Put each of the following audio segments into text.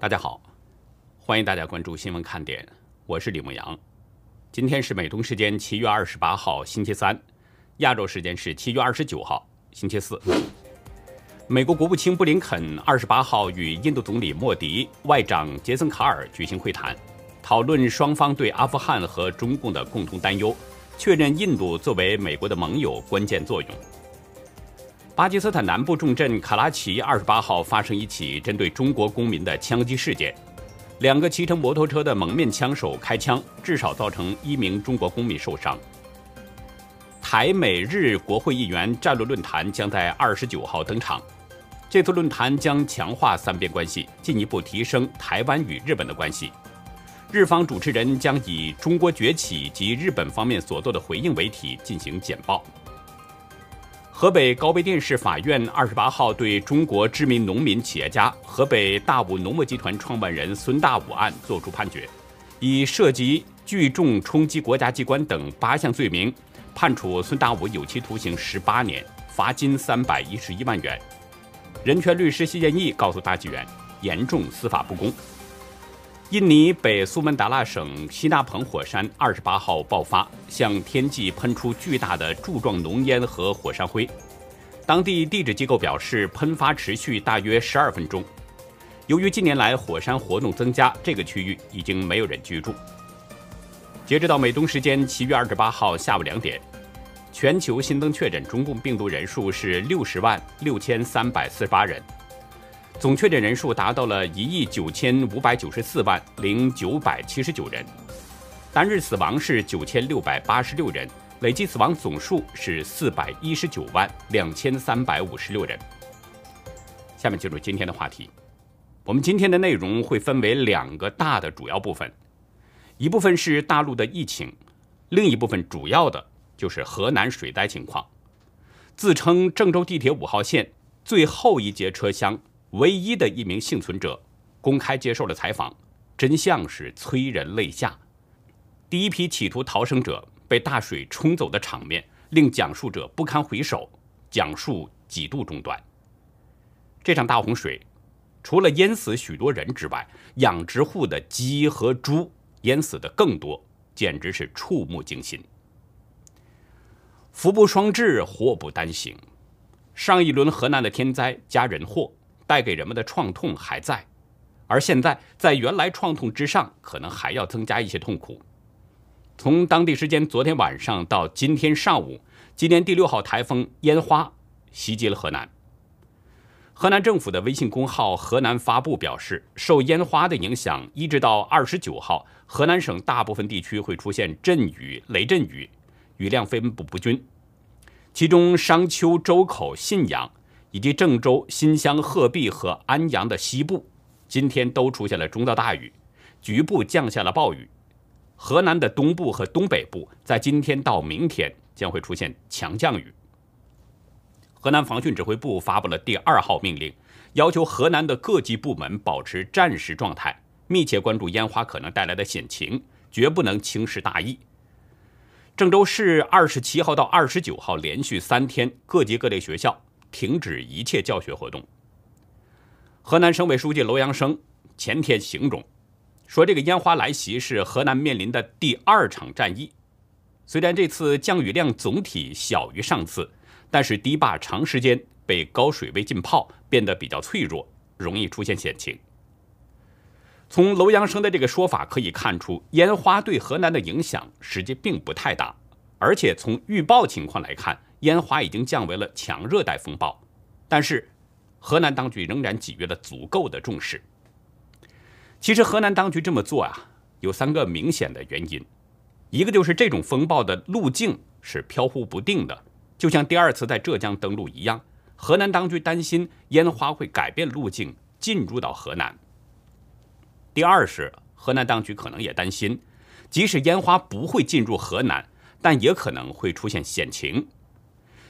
大家好，欢迎大家关注新闻看点，我是李牧阳。今天是美东时间七月二十八号星期三，亚洲时间是七月二十九号星期四。美国国务卿布林肯二十八号与印度总理莫迪、外长杰森卡尔举行会谈，讨论双方对阿富汗和中共的共同担忧，确认印度作为美国的盟友关键作用。巴基斯坦南部重镇卡拉奇二十八号发生一起针对中国公民的枪击事件，两个骑乘摩托车的蒙面枪手开枪，至少造成一名中国公民受伤。台美日国会议员战略论坛将在二十九号登场，这次论坛将强化三边关系，进一步提升台湾与日本的关系。日方主持人将以“中国崛起及日本方面所做的回应”为题进行简报。河北高碑店市法院二十八号对中国知名农民企业家河北大武农牧集团创办人孙大武案作出判决，以涉及聚众冲击国家机关等八项罪名，判处孙大武有期徒刑十八年，罚金三百一十一万元。人权律师谢建义告诉大纪元，严重司法不公。印尼北苏门答腊省西纳彭火山二十八号爆发，向天际喷出巨大的柱状浓烟和火山灰。当地地质机构表示，喷发持续大约十二分钟。由于近年来火山活动增加，这个区域已经没有人居住。截止到美东时间七月二十八号下午两点，全球新增确诊中共病毒人数是六十万六千三百四十八人。总确诊人数达到了一亿九千五百九十四万零九百七十九人，单日死亡是九千六百八十六人，累计死亡总数是四百一十九万两千三百五十六人。下面进入今天的话题，我们今天的内容会分为两个大的主要部分，一部分是大陆的疫情，另一部分主要的就是河南水灾情况。自称郑州地铁五号线最后一节车厢。唯一的一名幸存者公开接受了采访，真相是催人泪下。第一批企图逃生者被大水冲走的场面，令讲述者不堪回首，讲述几度中断。这场大洪水，除了淹死许多人之外，养殖户的鸡和猪淹死的更多，简直是触目惊心。福不双至，祸不单行。上一轮河南的天灾加人祸。带给人们的创痛还在，而现在在原来创痛之上，可能还要增加一些痛苦。从当地时间昨天晚上到今天上午，今年第六号台风烟花袭击了河南。河南政府的微信公号“河南发布”表示，受烟花的影响，一直到二十九号，河南省大部分地区会出现阵雨、雷阵雨，雨量分布不均，其中商丘、周口、信阳。以及郑州、新乡、鹤壁和安阳的西部，今天都出现了中到大雨，局部降下了暴雨。河南的东部和东北部在今天到明天将会出现强降雨。河南防汛指挥部发布了第二号命令，要求河南的各级部门保持战时状态，密切关注烟花可能带来的险情，绝不能轻视大意。郑州市二十七号到二十九号连续三天，各级各类学校。停止一切教学活动。河南省委书记楼阳生前天形容说：“这个烟花来袭是河南面临的第二场战役。虽然这次降雨量总体小于上次，但是堤坝长时间被高水位浸泡，变得比较脆弱，容易出现险情。”从楼阳生的这个说法可以看出，烟花对河南的影响实际并不太大，而且从预报情况来看。烟花已经降为了强热带风暴，但是河南当局仍然给予了足够的重视。其实河南当局这么做啊，有三个明显的原因：一个就是这种风暴的路径是飘忽不定的，就像第二次在浙江登陆一样，河南当局担心烟花会改变路径进入到河南；第二是河南当局可能也担心，即使烟花不会进入河南，但也可能会出现险情。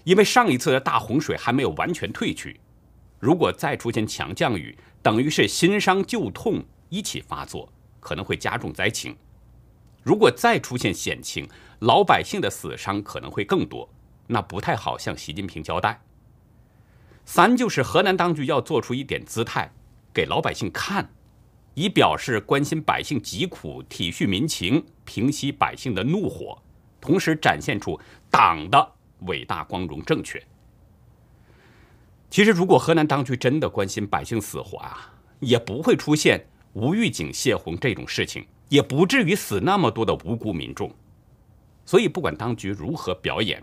因为上一次的大洪水还没有完全退去，如果再出现强降雨，等于是新伤旧痛一起发作，可能会加重灾情。如果再出现险情，老百姓的死伤可能会更多，那不太好向习近平交代。三就是河南当局要做出一点姿态，给老百姓看，以表示关心百姓疾苦、体恤民情、平息百姓的怒火，同时展现出党的伟大、光荣、正确。其实，如果河南当局真的关心百姓死活啊，也不会出现吴玉警泄洪这种事情，也不至于死那么多的无辜民众。所以，不管当局如何表演，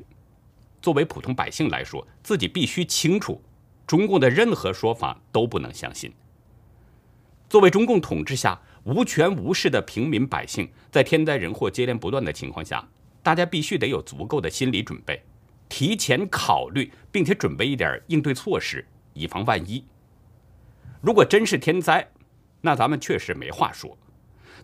作为普通百姓来说，自己必须清楚，中共的任何说法都不能相信。作为中共统治下无权无势的平民百姓，在天灾人祸接连不断的情况下，大家必须得有足够的心理准备。提前考虑，并且准备一点应对措施，以防万一。如果真是天灾，那咱们确实没话说，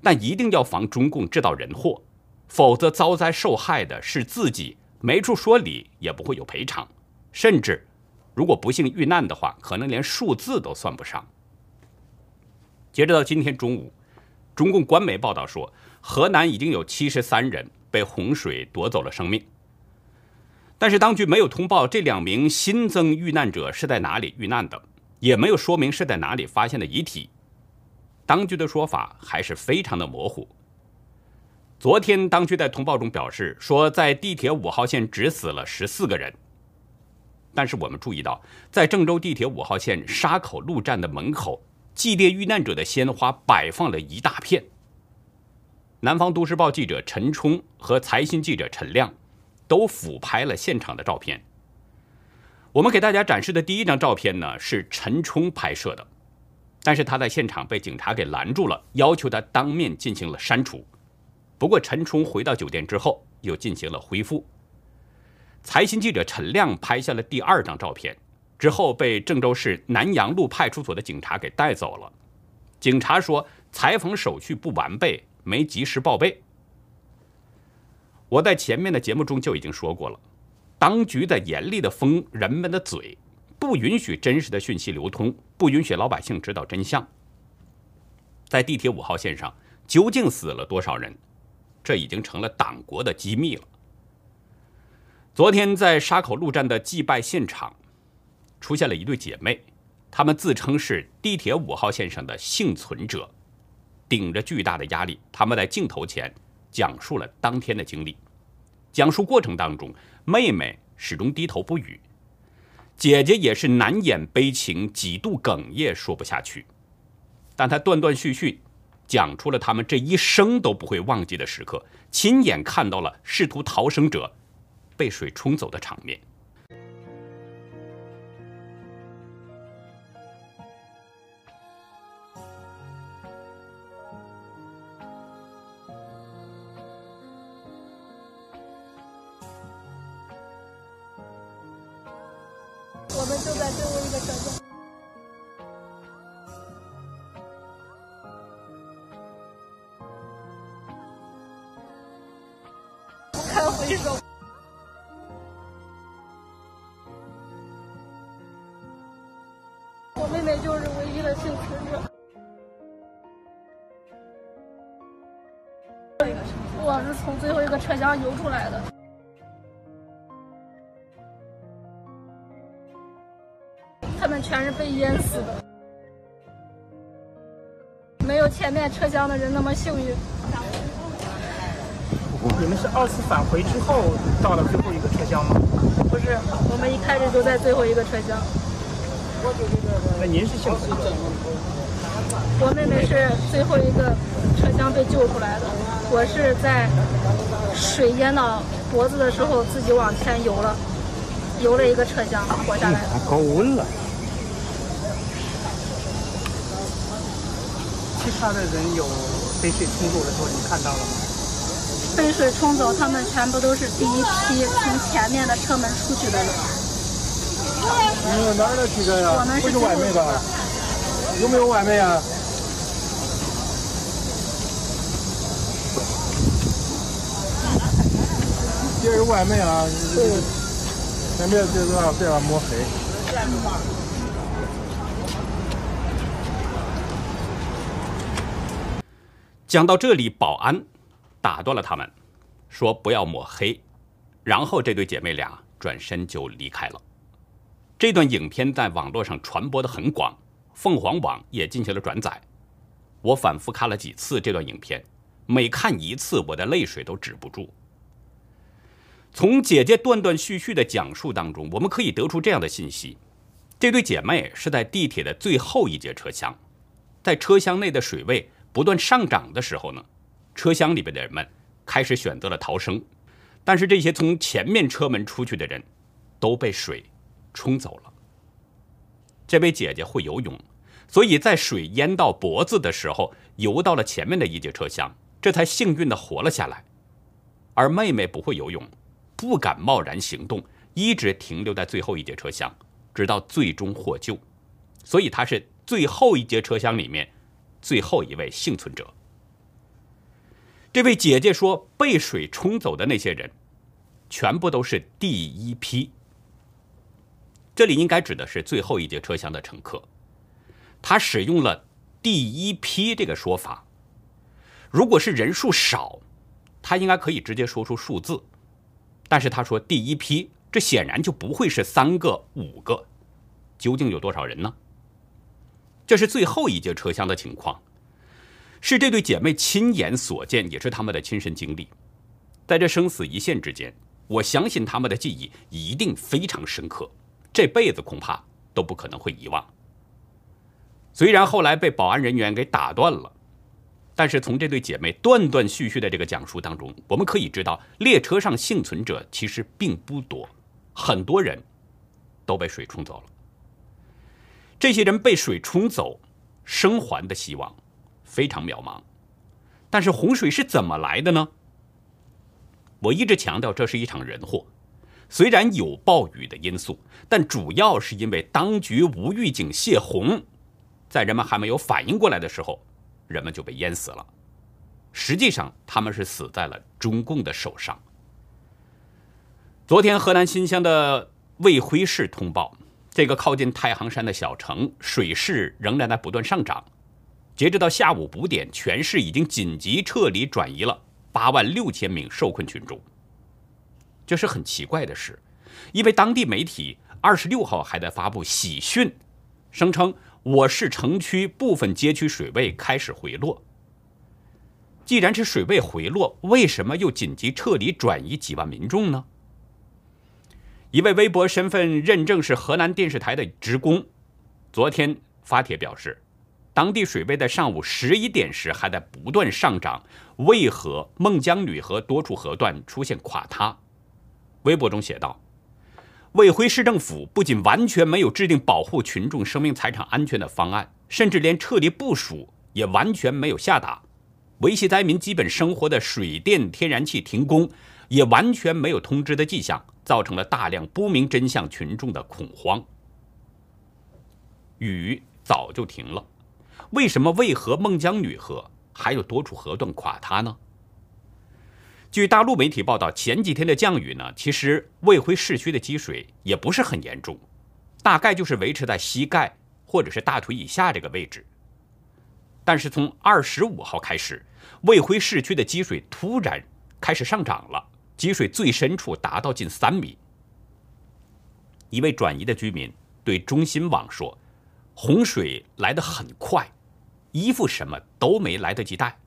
但一定要防中共制造人祸，否则遭灾受害的是自己，没处说理，也不会有赔偿，甚至如果不幸遇难的话，可能连数字都算不上。截止到今天中午，中共官媒报道说，河南已经有七十三人被洪水夺走了生命。但是当局没有通报这两名新增遇难者是在哪里遇难的，也没有说明是在哪里发现的遗体。当局的说法还是非常的模糊。昨天，当局在通报中表示说，在地铁五号线只死了十四个人。但是我们注意到，在郑州地铁五号线沙口路站的门口，祭奠遇难者的鲜花摆放了一大片。南方都市报记者陈冲和财新记者陈亮。都俯拍了现场的照片。我们给大家展示的第一张照片呢，是陈冲拍摄的，但是他在现场被警察给拦住了，要求他当面进行了删除。不过陈冲回到酒店之后，又进行了恢复。财新记者陈亮拍下了第二张照片，之后被郑州市南阳路派出所的警察给带走了。警察说，采访手续不完备，没及时报备。我在前面的节目中就已经说过了，当局在严厉的封人们的嘴，不允许真实的讯息流通，不允许老百姓知道真相。在地铁五号线上究竟死了多少人，这已经成了党国的机密了。昨天在沙口路站的祭拜现场，出现了一对姐妹，她们自称是地铁五号线上的幸存者，顶着巨大的压力，她们在镜头前。讲述了当天的经历，讲述过程当中，妹妹始终低头不语，姐姐也是难掩悲情，几度哽咽，说不下去。但她断断续续讲出了他们这一生都不会忘记的时刻，亲眼看到了试图逃生者被水冲走的场面。他们全是被淹死的，没有前面车厢的人那么幸运。你们是二次返回之后到了最后一个车厢吗？不是，我们一开始就在最后一个车厢。那您是幸存者？我妹妹是最后一个车厢被救出来的，我是在水淹到脖子的时候自己往前游了，游了一个车厢活下来的。高温了。其他的人有被水冲走的时候，你看到了吗？被水冲走，他们全部都是第一批从前面的车门出去的人。你们哪儿的汽车呀？不是外卖吧？有没有外卖呀？这是外卖啊！对，先别别别别抹黑。讲到这里，保安打断了他们，说：“不要抹黑。”然后这对姐妹俩转身就离开了。这段影片在网络上传播的很广，凤凰网也进行了转载。我反复看了几次这段影片，每看一次，我的泪水都止不住。从姐姐断断续续的讲述当中，我们可以得出这样的信息：这对姐妹是在地铁的最后一节车厢，在车厢内的水位不断上涨的时候呢，车厢里边的人们开始选择了逃生，但是这些从前面车门出去的人都被水冲走了。这位姐姐会游泳，所以在水淹到脖子的时候，游到了前面的一节车厢，这才幸运的活了下来。而妹妹不会游泳。不敢贸然行动，一直停留在最后一节车厢，直到最终获救。所以他是最后一节车厢里面最后一位幸存者。这位姐姐说，被水冲走的那些人，全部都是第一批。这里应该指的是最后一节车厢的乘客。他使用了“第一批”这个说法。如果是人数少，他应该可以直接说出数字。但是他说第一批，这显然就不会是三个、五个，究竟有多少人呢？这是最后一节车厢的情况，是这对姐妹亲眼所见，也是他们的亲身经历。在这生死一线之间，我相信他们的记忆一定非常深刻，这辈子恐怕都不可能会遗忘。虽然后来被保安人员给打断了。但是从这对姐妹断断续续的这个讲述当中，我们可以知道，列车上幸存者其实并不多，很多人都被水冲走了。这些人被水冲走，生还的希望非常渺茫。但是洪水是怎么来的呢？我一直强调，这是一场人祸。虽然有暴雨的因素，但主要是因为当局无预警泄洪，在人们还没有反应过来的时候。人们就被淹死了。实际上，他们是死在了中共的手上。昨天，河南新乡的卫辉市通报，这个靠近太行山的小城水势仍然在不断上涨。截止到下午五点，全市已经紧急撤离转移了八万六千名受困群众。这是很奇怪的事，因为当地媒体二十六号还在发布喜讯，声称。我市城区部分街区水位开始回落。既然是水位回落，为什么又紧急撤离转移几万民众呢？一位微博身份认证是河南电视台的职工，昨天发帖表示，当地水位在上午十一点时还在不断上涨，渭河、孟姜女河多处河段出现垮塌。微博中写道。卫辉市政府不仅完全没有制定保护群众生命财产安全的方案，甚至连撤离部署也完全没有下达，维系灾民基本生活的水电天然气停工也完全没有通知的迹象，造成了大量不明真相群众的恐慌。雨早就停了，为什么渭河、孟姜女河还有多处河段垮塌呢？据大陆媒体报道，前几天的降雨呢，其实卫辉市区的积水也不是很严重，大概就是维持在膝盖或者是大腿以下这个位置。但是从二十五号开始，卫辉市区的积水突然开始上涨了，积水最深处达到近三米。一位转移的居民对中新网说：“洪水来得很快，衣服什么都没来得及带。”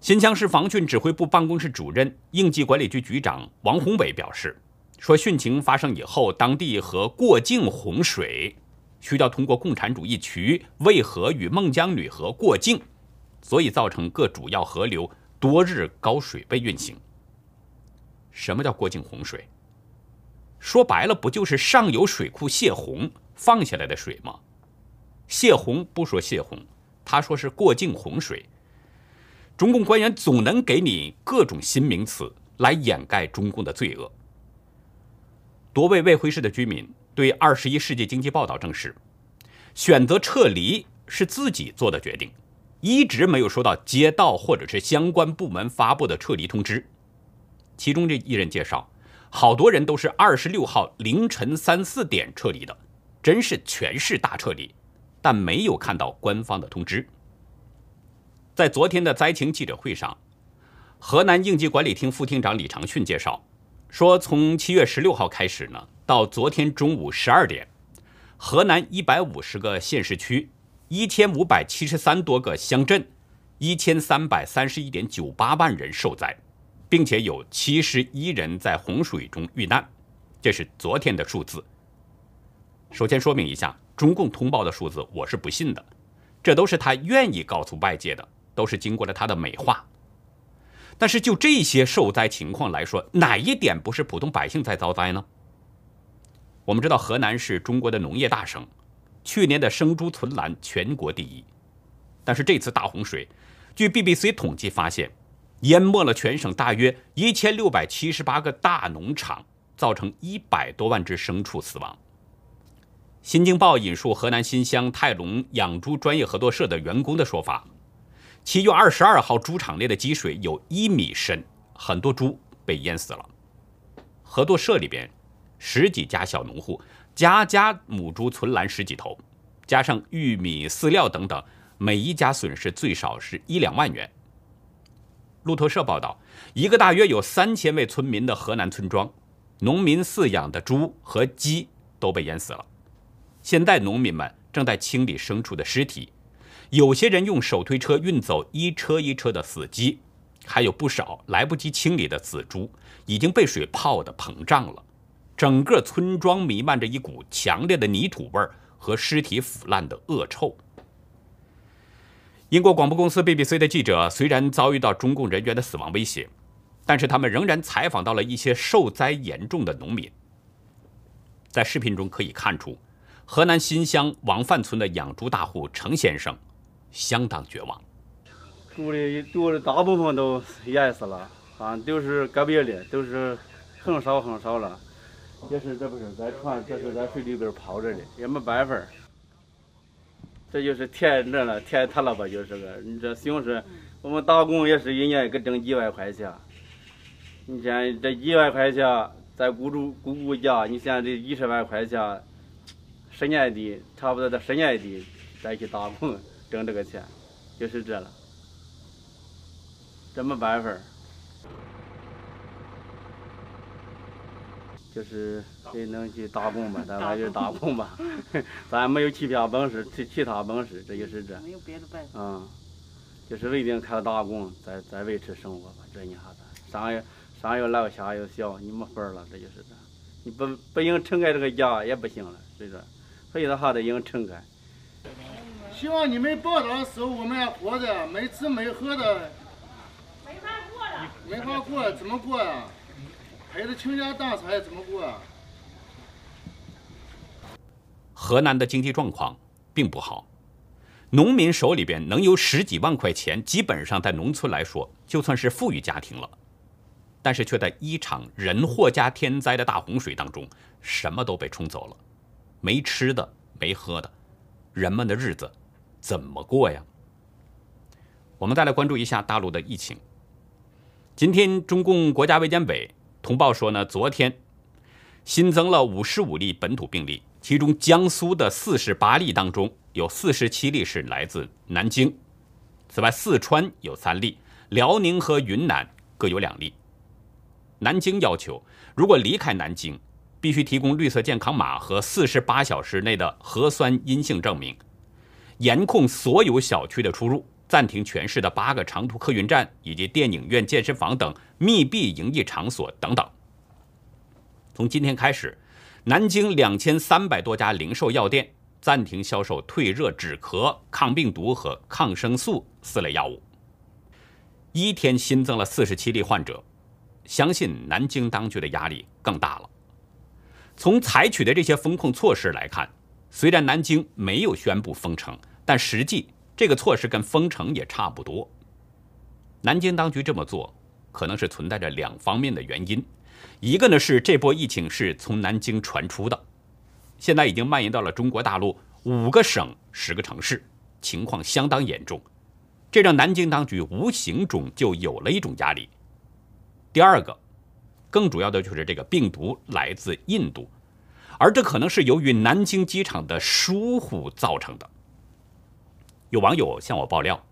新疆市防汛指挥部办公室主任、应急管理局局长王宏伟表示，说汛情发生以后，当地和过境洪水需要通过共产主义渠渭河与孟姜女河过境，所以造成各主要河流多日高水位运行。什么叫过境洪水？说白了，不就是上游水库泄洪放下来的水吗？泄洪不说泄洪，他说是过境洪水。中共官员总能给你各种新名词来掩盖中共的罪恶。多位未回市的居民对《二十一世纪经济报道》证实，选择撤离是自己做的决定，一直没有收到街道或者是相关部门发布的撤离通知。其中这一人介绍，好多人都是二十六号凌晨三四点撤离的，真是全市大撤离，但没有看到官方的通知。在昨天的灾情记者会上，河南应急管理厅副厅长李长训介绍说，从七月十六号开始呢，到昨天中午十二点，河南一百五十个县市区一千五百七十三多个乡镇，一千三百三十一点九八万人受灾，并且有七十一人在洪水中遇难。这是昨天的数字。首先说明一下，中共通报的数字我是不信的，这都是他愿意告诉外界的，都是经过了他的美化。但是就这些受灾情况来说，哪一点不是普通百姓在遭灾呢？我们知道河南是中国的农业大省，去年的生猪存栏全国第一，但是这次大洪水，据 BBC 统计发现，淹没了全省大约一千六百七十八个大农场，造成一百多万只牲畜死亡。新京报引述河南新乡泰隆养猪专业合作社的员工的说法。七月二十二号，猪场内的积水有一米深，很多猪被淹死了。合作社里边十几家小农户，家家母猪存栏十几头，加上玉米、饲料等等，每一家损失最少是一两万元。路透社报道，一个大约有三千位村民的河南村庄，农民饲养的猪和鸡都被淹死了。现在农民们正在清理牲畜的尸体。有些人用手推车运走一车一车的死鸡，还有不少来不及清理的死猪已经被水泡得膨胀了。整个村庄弥漫着一股强烈的泥土味和尸体腐烂的恶臭。英国广播公司 BBC 的记者虽然遭遇到中共人员的死亡威胁，但是他们仍然采访到了一些受灾严重的农民。在视频中可以看出，河南新乡王范村的养猪大户程先生。相当绝望，猪的猪的大部分都淹死了，啊，都是个别的，都是很少很少了，也是这不是在船，这是在水里边泡着的，也没办法这就是天着了，天塌了吧，就是个，你这形式，我们打工也是一年给挣几万块钱，你像这一万块钱，在雇主雇雇家，你像这一十万块钱，十年的，差不多得十年的再去打工。挣这个钱，就是这了，这没办法就是谁能去打工吧，咱们就打工吧，咱没有其他本事，其其他本事，这就是这。没有别的办法。嗯，就是为定开打工，再再维持生活吧。这你哈子，上有上有老下有小，你没法了，这就是这。你不不硬撑开这个家也不行了，所以说，所以说还得硬撑开。希望你们报道的时候，我们还活着，没吃没喝的，没法过了。没法过，怎么过呀？陪着倾家荡产怎么过啊？河南的经济状况并不好，农民手里边能有十几万块钱，基本上在农村来说就算是富裕家庭了，但是却在一场人祸加天灾的大洪水当中，什么都被冲走了，没吃的，没喝的，人们的日子。怎么过呀？我们再来关注一下大陆的疫情。今天，中共国家卫健委通报说呢，昨天新增了五十五例本土病例，其中江苏的四十八例当中有四十七例是来自南京。此外，四川有三例，辽宁和云南各有两例。南京要求，如果离开南京，必须提供绿色健康码和四十八小时内的核酸阴性证明。严控所有小区的出入，暂停全市的八个长途客运站以及电影院、健身房等密闭营业场所等等。从今天开始，南京两千三百多家零售药店暂停销售退热、止咳、抗病毒和抗生素四类药物。一天新增了四十七例患者，相信南京当局的压力更大了。从采取的这些风控措施来看。虽然南京没有宣布封城，但实际这个措施跟封城也差不多。南京当局这么做，可能是存在着两方面的原因。一个呢是这波疫情是从南京传出的，现在已经蔓延到了中国大陆五个省、十个城市，情况相当严重，这让南京当局无形中就有了一种压力。第二个，更主要的就是这个病毒来自印度。而这可能是由于南京机场的疏忽造成的。有网友向我爆料，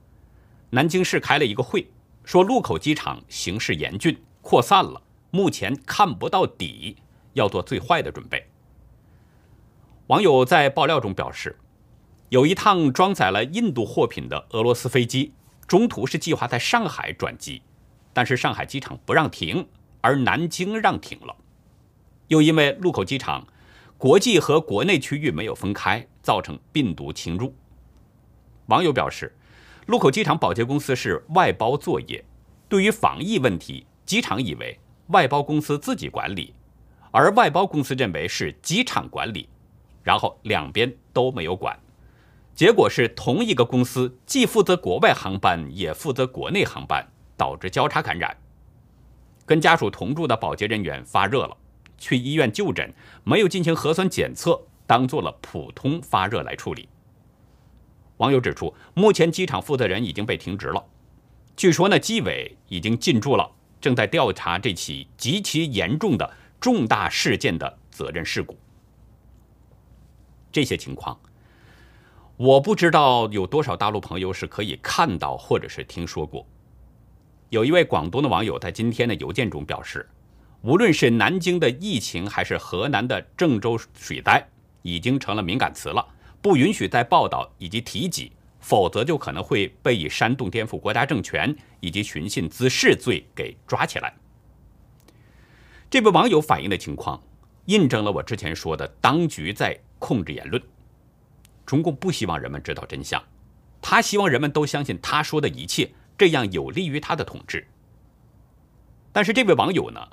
南京市开了一个会，说禄口机场形势严峻，扩散了，目前看不到底，要做最坏的准备。网友在爆料中表示，有一趟装载了印度货品的俄罗斯飞机，中途是计划在上海转机，但是上海机场不让停，而南京让停了。又因为禄口机场国际和国内区域没有分开，造成病毒侵入。网友表示，禄口机场保洁公司是外包作业，对于防疫问题，机场以为外包公司自己管理，而外包公司认为是机场管理，然后两边都没有管。结果是同一个公司既负责国外航班，也负责国内航班，导致交叉感染。跟家属同住的保洁人员发热了，去医院就诊，没有进行核酸检测，当做了普通发热来处理。网友指出，目前机场负责人已经被停职了，据说呢，机委已经进驻了，正在调查这起极其严重的重大事件的责任事故。这些情况。我不知道有多少大陆朋友是可以看到或者是听说过。有一位广东的网友在今天的邮件中表示，无论是南京的疫情，还是河南的郑州水灾，已经成了敏感词了，不允许再报道以及提及，否则就可能会被以煽动颠覆国家政权以及寻衅滋事罪给抓起来。这位网友反映的情况，印证了我之前说的，当局在控制言论。中共不希望人们知道真相，他希望人们都相信他说的一切，这样有利于他的统治。但是这位网友呢，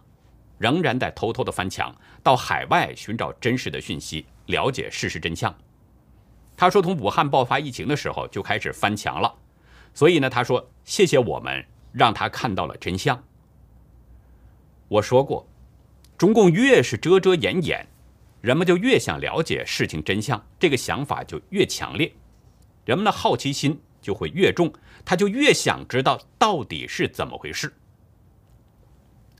仍然在偷偷的翻墙，到海外寻找真实的讯息，了解事实真相。他说，从武汉爆发疫情的时候就开始翻墙了，所以呢，他说谢谢我们，让他看到了真相。我说过，中共越是遮遮掩掩。人们就越想了解事情真相，这个想法就越强烈，人们的好奇心就会越重，他就越想知道到底是怎么回事。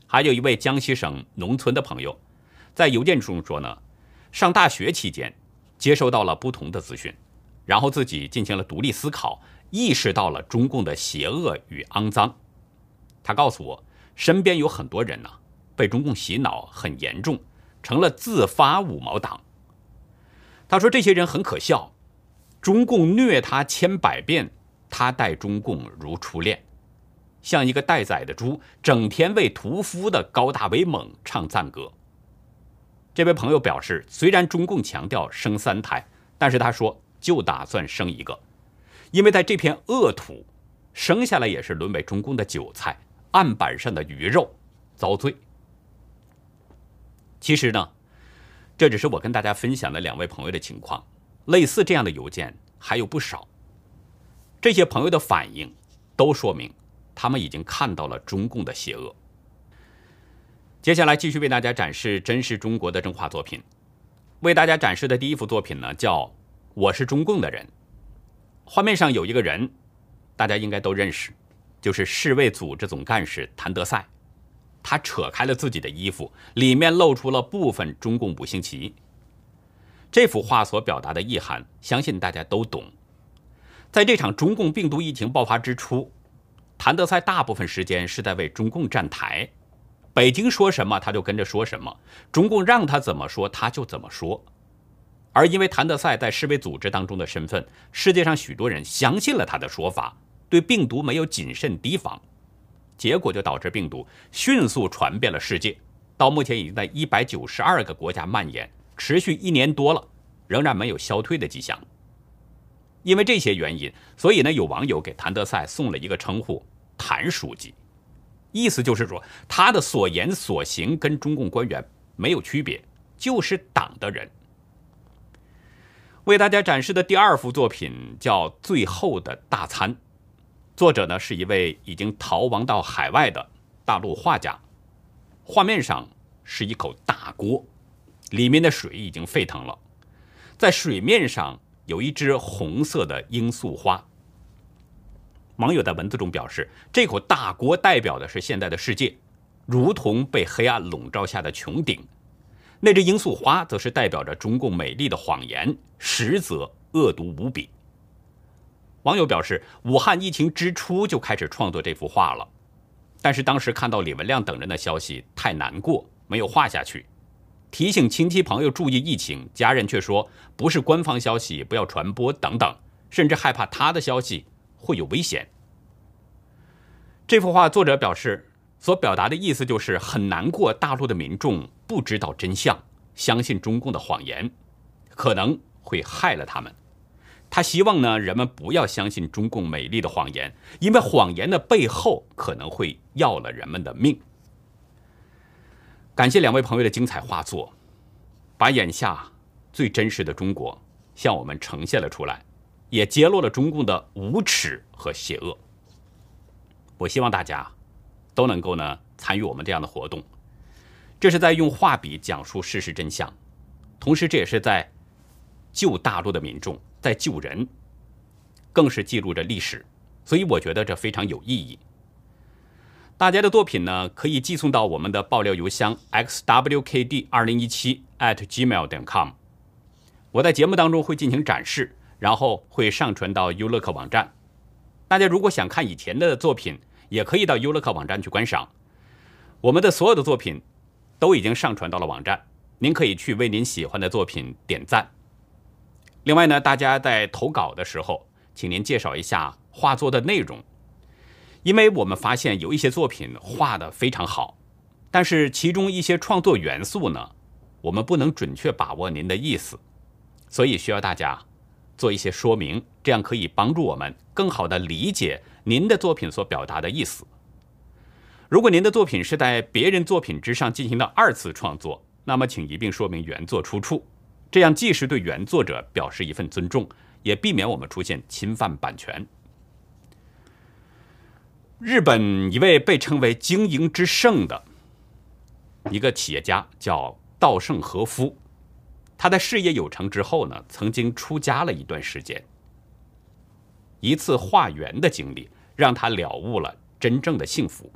还有一位江西省农村的朋友，在邮件中说呢，上大学期间接收到了不同的资讯，然后自己进行了独立思考，意识到了中共的邪恶与肮脏。他告诉我，身边有很多人呢，被中共洗脑很严重。成了自发五毛党。他说：“这些人很可笑，中共虐他千百遍，他待中共如初恋，像一个待宰的猪，整天为屠夫的高大威猛唱赞歌。”这位朋友表示：“虽然中共强调生三胎，但是他说就打算生一个，因为在这片恶土，生下来也是沦为中共的韭菜，案板上的鱼肉，遭罪。”其实呢，这只是我跟大家分享的两位朋友的情况，类似这样的邮件还有不少。这些朋友的反应都说明，他们已经看到了中共的邪恶。接下来继续为大家展示真实中国的正画作品。为大家展示的第一幅作品呢，叫《我是中共的人》。画面上有一个人，大家应该都认识，就是世卫组织总干事谭德赛。他扯开了自己的衣服，里面露出了部分中共五星旗。这幅画所表达的意涵，相信大家都懂。在这场中共病毒疫情爆发之初，谭德赛大部分时间是在为中共站台，北京说什么他就跟着说什么，中共让他怎么说他就怎么说。而因为谭德赛在世卫组织当中的身份，世界上许多人相信了他的说法，对病毒没有谨慎提防。结果就导致病毒迅速传遍了世界，到目前已经在一百九十二个国家蔓延，持续一年多了，仍然没有消退的迹象。因为这些原因，所以呢，有网友给谭德赛送了一个称呼“谭书记”，意思就是说他的所言所行跟中共官员没有区别，就是党的人。为大家展示的第二幅作品叫《最后的大餐》。作者呢是一位已经逃亡到海外的大陆画家。画面上是一口大锅，里面的水已经沸腾了，在水面上有一只红色的罂粟花。网友在文字中表示，这口大锅代表的是现在的世界，如同被黑暗笼罩下的穹顶；那只罂粟花则是代表着中共美丽的谎言，实则恶毒无比。网友表示，武汉疫情之初就开始创作这幅画了，但是当时看到李文亮等人的消息太难过，没有画下去。提醒亲戚朋友注意疫情，家人却说不是官方消息，不要传播等等，甚至害怕他的消息会有危险。这幅画作者表示，所表达的意思就是很难过，大陆的民众不知道真相，相信中共的谎言，可能会害了他们。他希望呢，人们不要相信中共美丽的谎言，因为谎言的背后可能会要了人们的命。感谢两位朋友的精彩画作，把眼下最真实的中国向我们呈现了出来，也揭露了中共的无耻和邪恶。我希望大家都能够呢参与我们这样的活动，这是在用画笔讲述事实真相，同时这也是在救大陆的民众。在救人，更是记录着历史，所以我觉得这非常有意义。大家的作品呢，可以寄送到我们的爆料邮箱 xwkd 二零一七 atgmail.com。我在节目当中会进行展示，然后会上传到优乐客网站。大家如果想看以前的作品，也可以到优乐客网站去观赏。我们的所有的作品都已经上传到了网站，您可以去为您喜欢的作品点赞。另外呢，大家在投稿的时候，请您介绍一下画作的内容，因为我们发现有一些作品画的非常好，但是其中一些创作元素呢，我们不能准确把握您的意思，所以需要大家做一些说明，这样可以帮助我们更好的理解您的作品所表达的意思。如果您的作品是在别人作品之上进行的二次创作，那么请一并说明原作出处。这样既是对原作者表示一份尊重，也避免我们出现侵犯版权。日本一位被称为“经营之圣”的一个企业家叫稻盛和夫，他在事业有成之后呢，曾经出家了一段时间。一次化缘的经历，让他了悟了真正的幸福。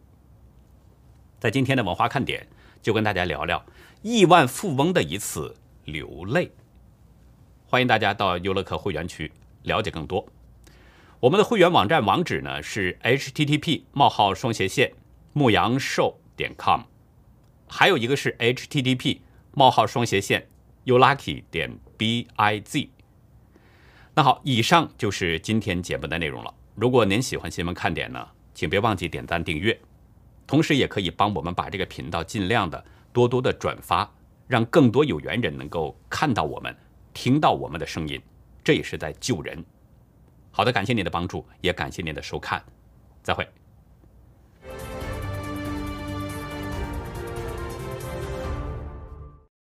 在今天的文化看点，就跟大家聊聊亿万富翁的一次。流泪，欢迎大家到优乐客会员区了解更多。我们的会员网站网址呢是 http: 冒号双斜线牧羊兽点 com，还有一个是 http: 冒号双斜线 youlucky 点 biz。那好，以上就是今天节目的内容了。如果您喜欢新闻看点呢，请别忘记点赞订阅，同时也可以帮我们把这个频道尽量的多多的转发。让更多有缘人能够看到我们，听到我们的声音，这也是在救人。好的，感谢您的帮助，也感谢您的收看，再会。